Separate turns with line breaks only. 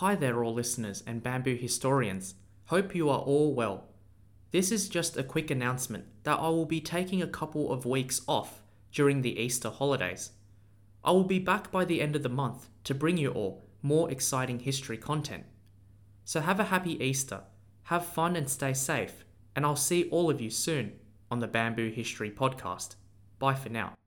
Hi there, all listeners and bamboo historians. Hope you are all well. This is just a quick announcement that I will be taking a couple of weeks off during the Easter holidays. I will be back by the end of the month to bring you all more exciting history content. So have a happy Easter, have fun and stay safe, and I'll see all of you soon on the Bamboo History Podcast. Bye for now.